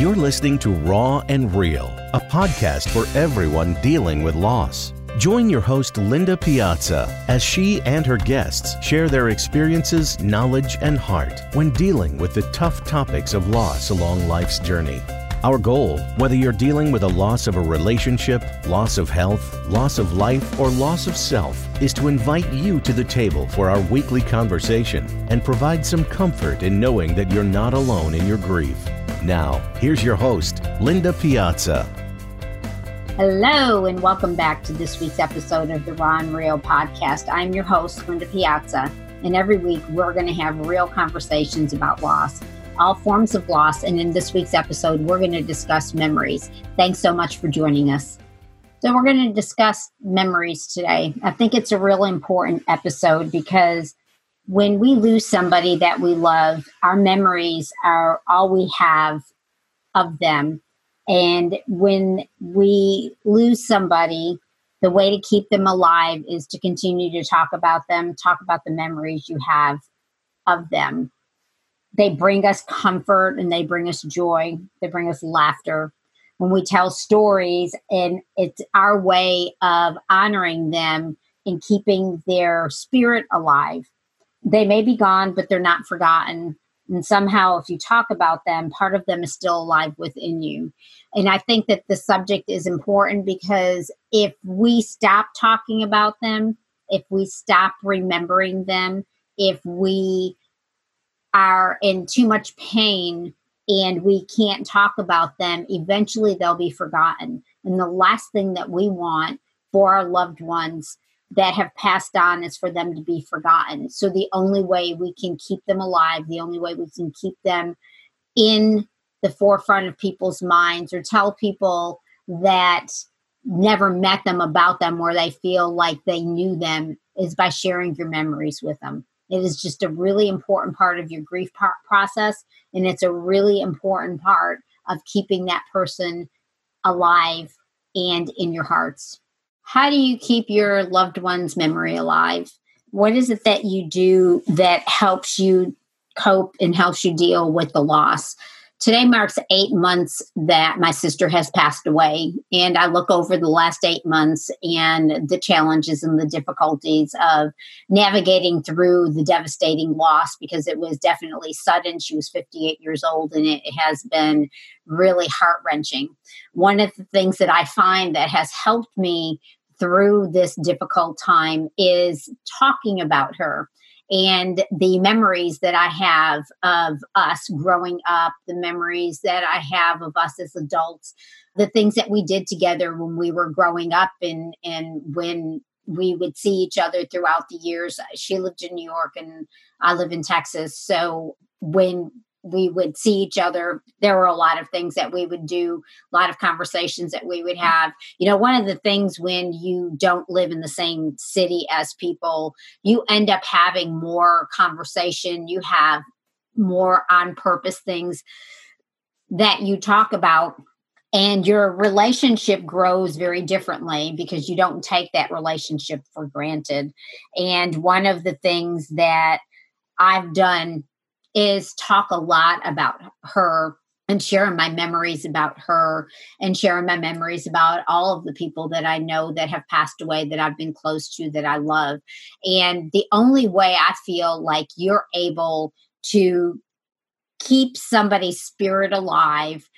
You're listening to Raw and Real, a podcast for everyone dealing with loss. Join your host, Linda Piazza, as she and her guests share their experiences, knowledge, and heart when dealing with the tough topics of loss along life's journey. Our goal, whether you're dealing with a loss of a relationship, loss of health, loss of life, or loss of self, is to invite you to the table for our weekly conversation and provide some comfort in knowing that you're not alone in your grief. Now, here's your host, Linda Piazza. Hello, and welcome back to this week's episode of the Raw and Real podcast. I'm your host, Linda Piazza, and every week we're going to have real conversations about loss, all forms of loss. And in this week's episode, we're going to discuss memories. Thanks so much for joining us. So, we're going to discuss memories today. I think it's a real important episode because when we lose somebody that we love, our memories are all we have of them. And when we lose somebody, the way to keep them alive is to continue to talk about them, talk about the memories you have of them. They bring us comfort and they bring us joy, they bring us laughter. When we tell stories, and it's our way of honoring them and keeping their spirit alive they may be gone, but they're not forgotten. And somehow, if you talk about them, part of them is still alive within you. And I think that the subject is important because if we stop talking about them, if we stop remembering them, if we are in too much pain and we can't talk about them, eventually they'll be forgotten. And the last thing that we want for our loved ones that have passed on is for them to be forgotten. So the only way we can keep them alive, the only way we can keep them in the forefront of people's minds or tell people that never met them about them where they feel like they knew them is by sharing your memories with them. It is just a really important part of your grief process, and it's a really important part of keeping that person alive and in your hearts how do you keep your loved one's memory alive? What is it that you do that helps you cope and helps you deal with the loss? Today marks eight months that my sister has passed away. And I look over the last eight months and the challenges and the difficulties of navigating through the devastating loss because it was definitely sudden. She was 58 years old and it has been really heart wrenching. One of the things that I find that has helped me through this difficult time is talking about her and the memories that I have of us growing up, the memories that I have of us as adults, the things that we did together when we were growing up and and when we would see each other throughout the years. She lived in New York and I live in Texas. So when we would see each other. There were a lot of things that we would do, a lot of conversations that we would have. You know, one of the things when you don't live in the same city as people, you end up having more conversation. You have more on purpose things that you talk about. And your relationship grows very differently because you don't take that relationship for granted. And one of the things that I've done is talk a lot about her and sharing my memories about her and sharing my memories about all of the people that I know that have passed away that I've been close to that I love. And the only way I feel like you're able to keep somebody's spirit alive,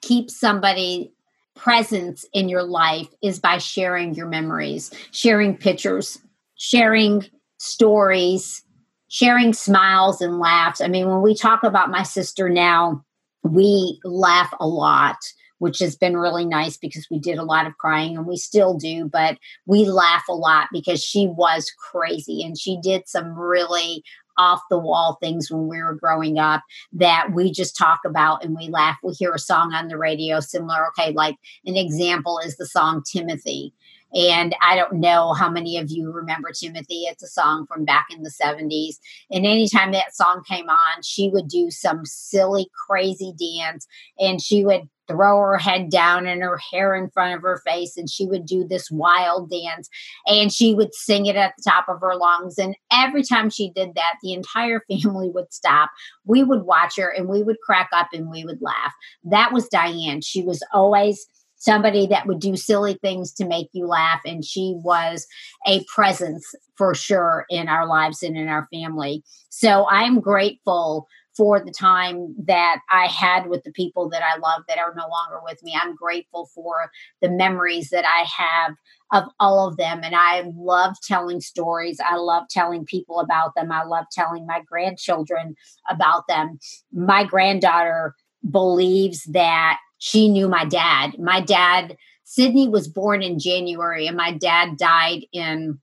keep somebody presence in your life is by sharing your memories, sharing pictures, sharing stories, sharing smiles and laughs. I mean, when we talk about my sister now, we laugh a lot, which has been really nice because we did a lot of crying and we still do, but we laugh a lot because she was crazy and she did some really off the wall things when we were growing up that we just talk about and we laugh. We hear a song on the radio similar. Okay, like an example is the song Timothy. And I don't know how many of you remember Timothy. It's a song from back in the 70s. And anytime that song came on, she would do some silly, crazy dance and she would throw her head down and her hair in front of her face and she would do this wild dance and she would sing it at the top of her lungs and every time she did that the entire family would stop we would watch her and we would crack up and we would laugh that was diane she was always somebody that would do silly things to make you laugh and she was a presence for sure in our lives and in our family so i'm grateful for the time that I had with the people that I love that are no longer with me. I'm grateful for the memories that I have of all of them. And I love telling stories. I love telling people about them. I love telling my grandchildren about them. My granddaughter believes that she knew my dad. My dad, Sydney, was born in January, and my dad died in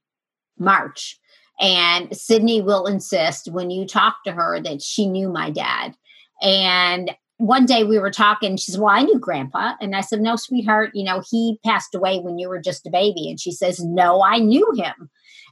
March. And Sydney will insist when you talk to her that she knew my dad. And one day we were talking, she says, Well, I knew grandpa. And I said, No, sweetheart, you know, he passed away when you were just a baby. And she says, No, I knew him.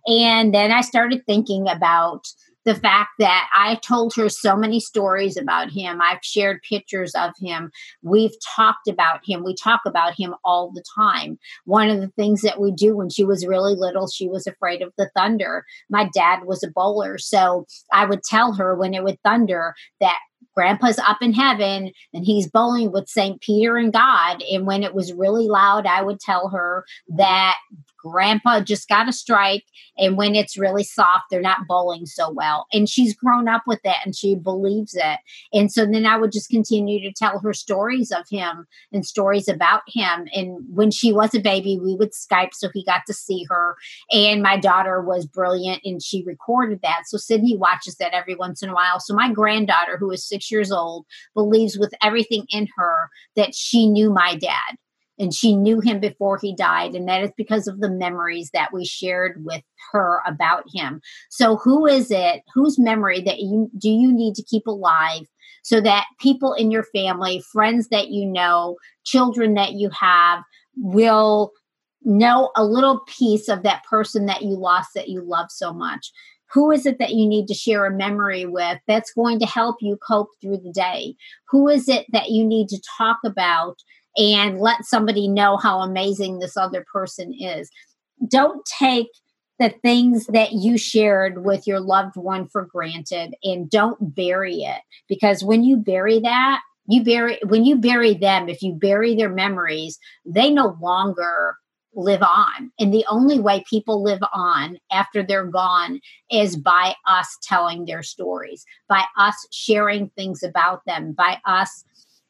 And then I started thinking about the fact that I told her so many stories about him. I've shared pictures of him. We've talked about him. We talk about him all the time. One of the things that we do when she was really little, she was afraid of the thunder. My dad was a bowler. So I would tell her when it would thunder that grandpa's up in heaven and he's bowling with St. Peter and God. And when it was really loud, I would tell her that grandpa just got a strike and when it's really soft they're not bowling so well. And she's grown up with that and she believes it. And so then i would just continue to tell her stories of him and stories about him. And when she was a baby we would skype so he got to see her. And my daughter was brilliant and she recorded that. So sydney watches that every once in a while. So my granddaughter who is six years old believes with everything in her that she knew my dad and she knew him before he died and that is because of the memories that we shared with her about him so who is it whose memory that you do you need to keep alive so that people in your family friends that you know children that you have will know a little piece of that person that you lost that you love so much who is it that you need to share a memory with that's going to help you cope through the day? Who is it that you need to talk about and let somebody know how amazing this other person is. Don't take the things that you shared with your loved one for granted and don't bury it because when you bury that, you bury when you bury them, if you bury their memories, they no longer live on. And the only way people live on after they're gone is by us telling their stories, by us sharing things about them, by us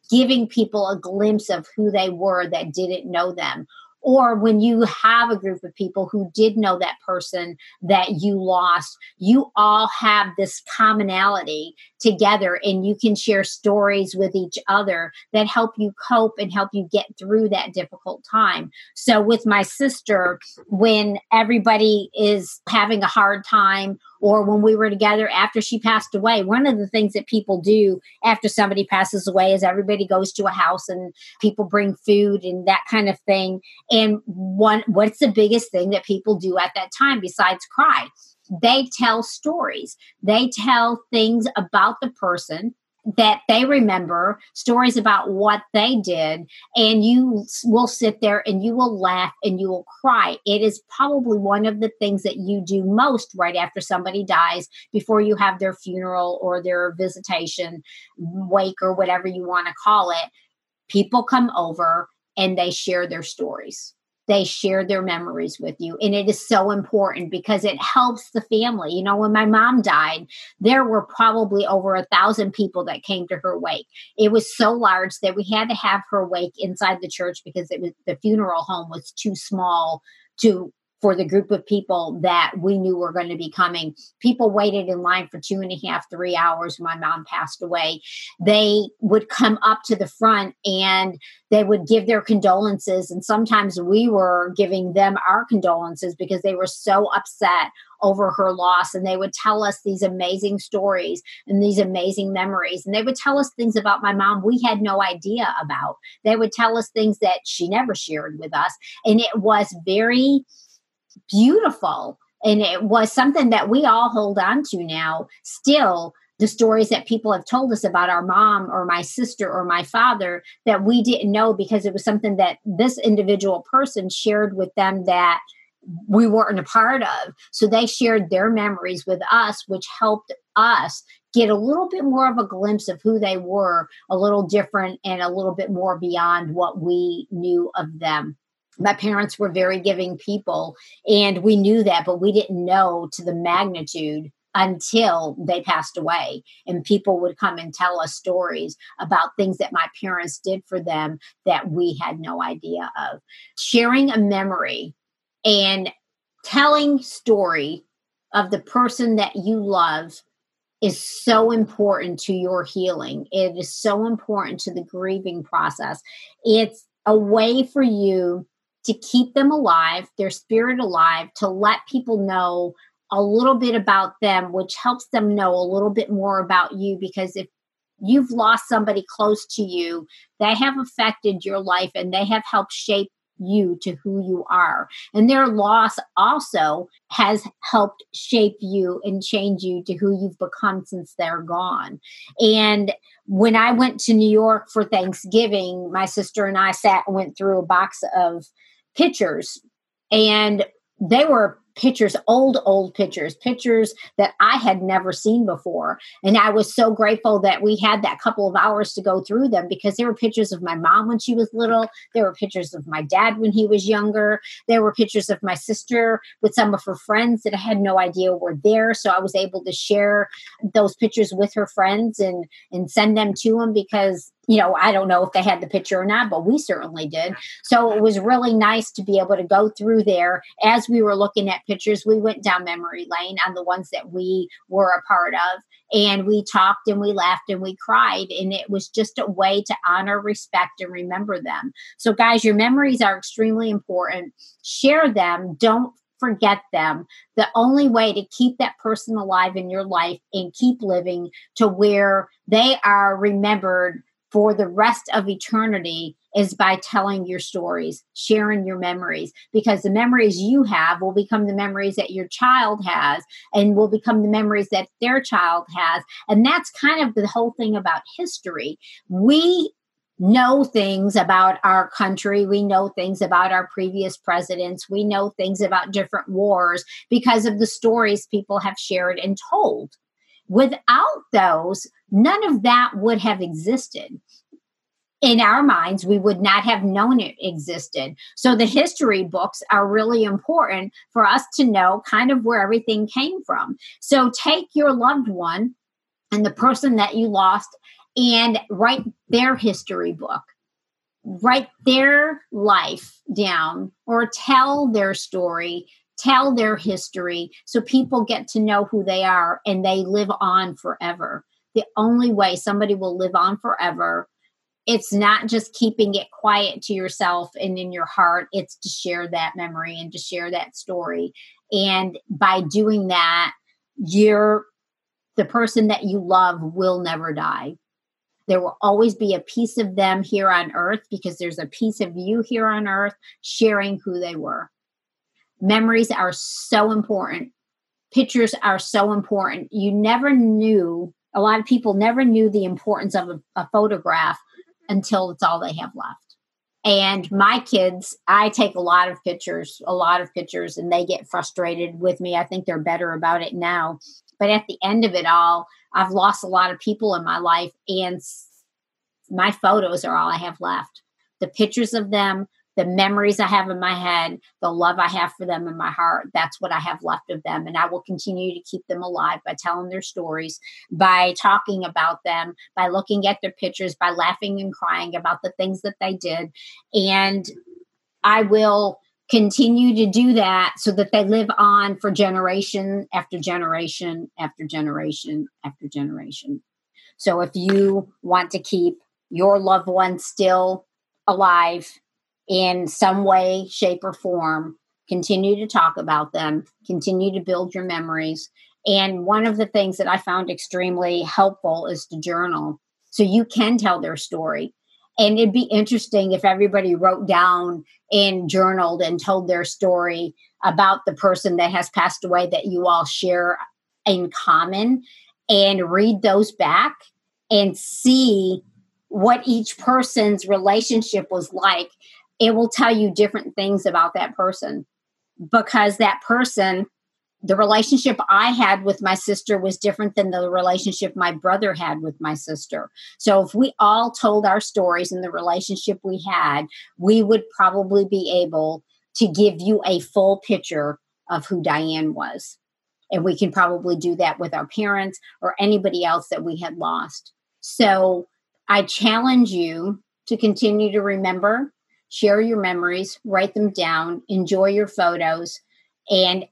giving people a glimpse of who they were that didn't know them. Or when you have a group of people who did know that person that you lost, you all have this commonality together and you can share stories with each other that help you cope and help you get through that difficult time. So, with my sister, when everybody is having a hard time, or when we were together after she passed away, one of the things that people do after somebody passes away is everybody goes to a house and people bring food and that kind of thing. And one, what's the biggest thing that people do at that time besides cry? They tell stories. They tell things about the person that they remember, stories about what they did, and you will sit there and you will laugh and you will cry. It is probably one of the things that you do most right after somebody dies before you have their funeral or their visitation, wake, or whatever you want to call it. People come over and they share their stories they share their memories with you. And it is so important because it helps the family. You know, when my mom died, there were probably over a thousand people that came to her wake. It was so large that we had to have her wake inside the church because it was the funeral home was too small to for the group of people that we knew were going to be coming. People waited in line for two and a half, three hours. My mom passed away. They would come up to the front and they would give their condolences. And sometimes we were giving them our condolences because they were so upset over her loss. And they would tell us these amazing stories and these amazing memories. And they would tell us things about my mom we had no idea about. They would tell us things that she never shared with us. And it was very, beautiful. And it was something that we all hold on to now still the stories that people have told us about our mom or my sister or my father that we didn't know because it was something that this individual person shared with them that we weren't a part of. So they shared their memories with us, which helped us get a little bit more of a glimpse of who they were, a little different and a little bit more beyond what we knew of them. My parents were very giving people, and we knew that, but we didn't know to the magnitude until they passed away. And people would come and tell us stories about things that my parents did for them that we had no idea of. Sharing a memory and telling story of the person that you love is so important to your healing. It is so important to the grieving process. It's a way for you to keep them alive, their spirit alive, to let people know a little bit about them, which helps them know a little bit more about you. Because if you've lost somebody close to you, they have affected your life and they have helped shape you to who you are. And their loss also has helped shape you and change you to who you've become since they're gone. And when I went to New York for Thanksgiving, my sister and I sat and went through a box of pictures. And they were pictures, old, old pictures, pictures that I had never seen before. And I was so grateful that we had that couple of hours to go through them because there were pictures of my mom when she was little. There were pictures of my dad when he was younger. There were pictures of my sister with some of her friends that I had no idea were there. So I was able to share those pictures with her friends and, and send them to them because you know, I don't know if they had the picture or not, but we certainly did. So it was really nice to be able to go through there as we were looking at pictures. We went down memory lane on the ones that we were a part of, and we talked and we laughed and we cried. And it was just a way to honor, respect, and remember them. So, guys, your memories are extremely important. Share them. Don't forget them. The only way to keep that person alive in your life and keep living to where they are remembered for the rest of eternity is by telling your stories, sharing your memories, because the memories you have will become the memories that your child has and will become the memories that their child has. And that's kind of the whole thing about history. We know things about our country. We know things about our previous presidents. We know things about different wars because of the stories people have shared and told. Without those, none of that would have existed. In our minds, we would not have known it existed. So, the history books are really important for us to know kind of where everything came from. So, take your loved one and the person that you lost and write their history book write their life down or tell their story tell their history so people get to know who they are and they live on forever. The only way somebody will live on forever, it's not just keeping it quiet to yourself and in your heart, it's to share that memory and to share that story. And by doing that, you're the person that you love will never die. There will always be a piece of them here on earth because there's a piece of you here on earth sharing who they were. Memories are so important. Pictures are so important. You never knew, a lot of people never knew the importance of a, a photograph until it's all they have left. And my kids, I take a lot of pictures, a lot of pictures, and they get frustrated with me. I think they're better about it now. But at the end of it all, I've lost a lot of people in my life, and my photos are all I have left. The pictures of them, the memories I have in my head, the love I have for them in my heart, that's what I have left of them. And I will continue to keep them alive by telling their stories, by talking about them, by looking at their pictures, by laughing and crying about the things that they did. And I will continue to do that so that they live on for generation after generation after generation after generation. So if you want to keep your loved ones still alive in some way, shape, or form. Continue to talk about them, continue to build your memories. And one of the things that I found extremely helpful is to journal. So you can tell their story. And it'd be interesting if everybody wrote down and journaled and told their story about the person that has passed away that you all share in common and read those back and see what each person's relationship was like, it will tell you different things about that person because that person the relationship I had with my sister was different than the relationship my brother had with my sister. So if we all told our stories and the relationship we had, we would probably be able to give you a full picture of who Diane was. And we can probably do that with our parents or anybody else that we had lost. So I challenge you to continue to remember, share your memories, write them down, enjoy your photos, and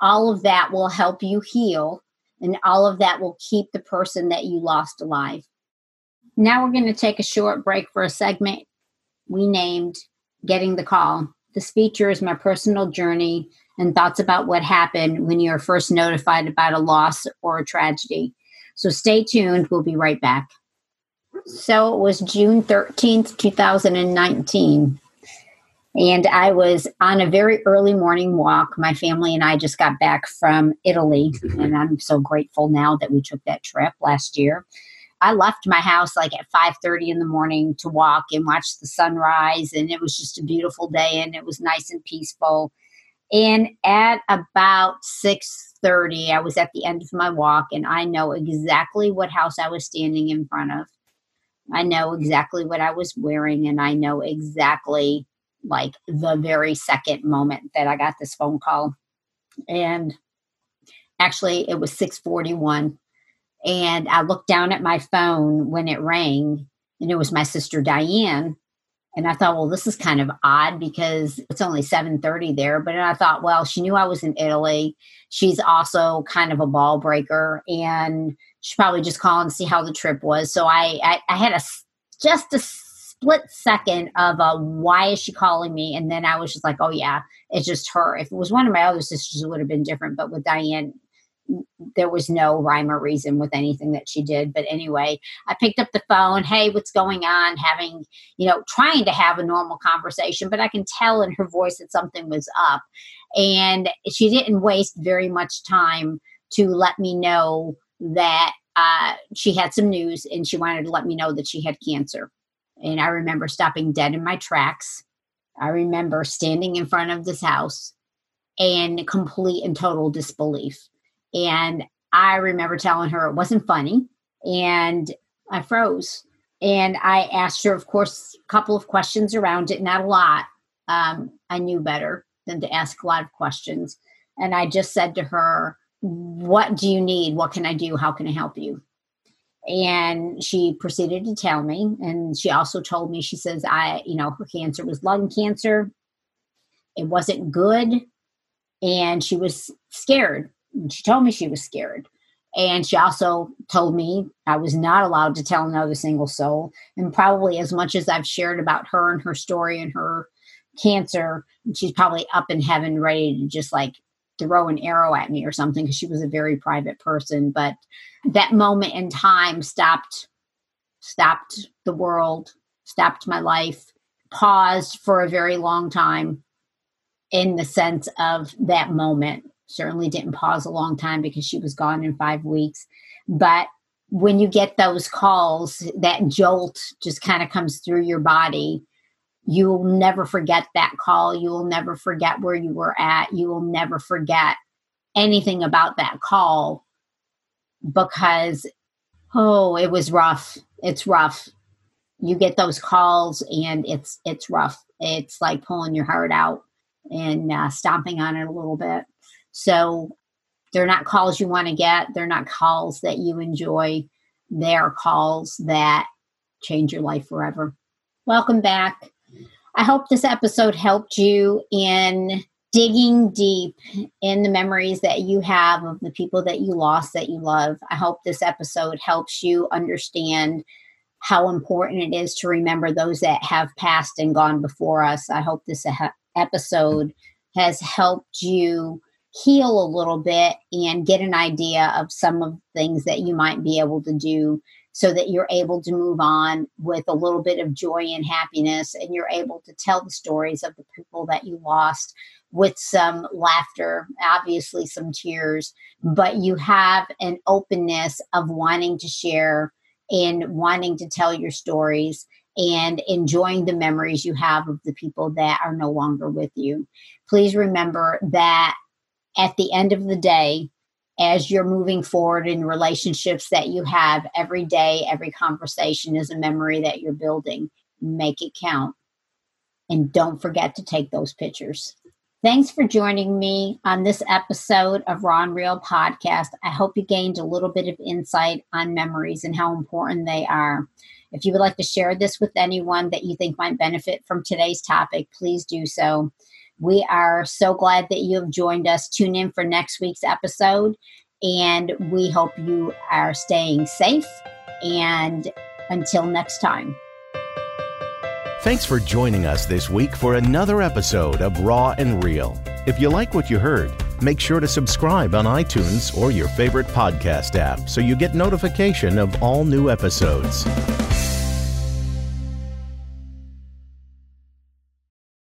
all of that will help you heal and all of that will keep the person that you lost alive. Now we're going to take a short break for a segment we named Getting the Call. This feature is my personal journey and thoughts about what happened when you're first notified about a loss or a tragedy. So stay tuned. We'll be right back. So it was June 13th, 2019. And I was on a very early morning walk. My family and I just got back from Italy, and I'm so grateful now that we took that trip last year. I left my house like at 5:30 in the morning to walk and watch the sunrise and it was just a beautiful day and it was nice and peaceful. And at about 6:30 I was at the end of my walk and I know exactly what house I was standing in front of. I know exactly what I was wearing and I know exactly like the very second moment that I got this phone call. And actually it was 641 and I looked down at my phone when it rang and it was my sister Diane and I thought, well, this is kind of odd because it's only 7:30 there. But I thought, well, she knew I was in Italy. She's also kind of a ball breaker, and she probably just calling and see how the trip was. So I, I, I had a just a split second of a why is she calling me, and then I was just like, oh yeah, it's just her. If it was one of my other sisters, it would have been different. But with Diane, there was no rhyme or reason with anything that she did. But anyway, I picked up the phone. Hey, what's going on? Having, you know, trying to have a normal conversation, but I can tell in her voice that something was up. And she didn't waste very much time to let me know that uh, she had some news and she wanted to let me know that she had cancer. And I remember stopping dead in my tracks. I remember standing in front of this house and complete and total disbelief and I remember telling her it wasn't funny. And I froze. And I asked her, of course, a couple of questions around it, not a lot. Um, I knew better than to ask a lot of questions. And I just said to her, What do you need? What can I do? How can I help you? And she proceeded to tell me. And she also told me, she says, I, you know, her cancer was lung cancer. It wasn't good. And she was scared she told me she was scared. And she also told me I was not allowed to tell another single soul. And probably as much as I've shared about her and her story and her cancer, she's probably up in heaven ready to just like throw an arrow at me or something because she was a very private person. But that moment in time stopped stopped the world, stopped my life, paused for a very long time in the sense of that moment certainly didn't pause a long time because she was gone in five weeks. But when you get those calls, that jolt just kind of comes through your body. You will never forget that call. You will never forget where you were at. You will never forget anything about that call because, oh, it was rough. It's rough. You get those calls and it's it's rough. It's like pulling your heart out and uh, stomping on it a little bit. So they're not calls you want to get, they're not calls that you enjoy. They're calls that change your life forever. Welcome back. I hope this episode helped you in digging deep in the memories that you have of the people that you lost that you love. I hope this episode helps you understand how important it is to remember those that have passed and gone before us. I hope this episode has helped you heal a little bit and get an idea of some of the things that you might be able to do so that you're able to move on with a little bit of joy and happiness and you're able to tell the stories of the people that you lost with some laughter, obviously some tears, but you have an openness of wanting to share and wanting to tell your stories and enjoying the memories you have of the people that are no longer with you. Please remember that at the end of the day, as you're moving forward in relationships that you have every day, every conversation is a memory that you're building. Make it count. And don't forget to take those pictures. Thanks for joining me on this episode of and Real Podcast. I hope you gained a little bit of insight on memories and how important they are. If you would like to share this with anyone that you think might benefit from today's topic, please do so. We are so glad that you have joined us. Tune in for next week's episode, and we hope you are staying safe. And until next time. Thanks for joining us this week for another episode of Raw and Real. If you like what you heard, make sure to subscribe on iTunes or your favorite podcast app so you get notification of all new episodes.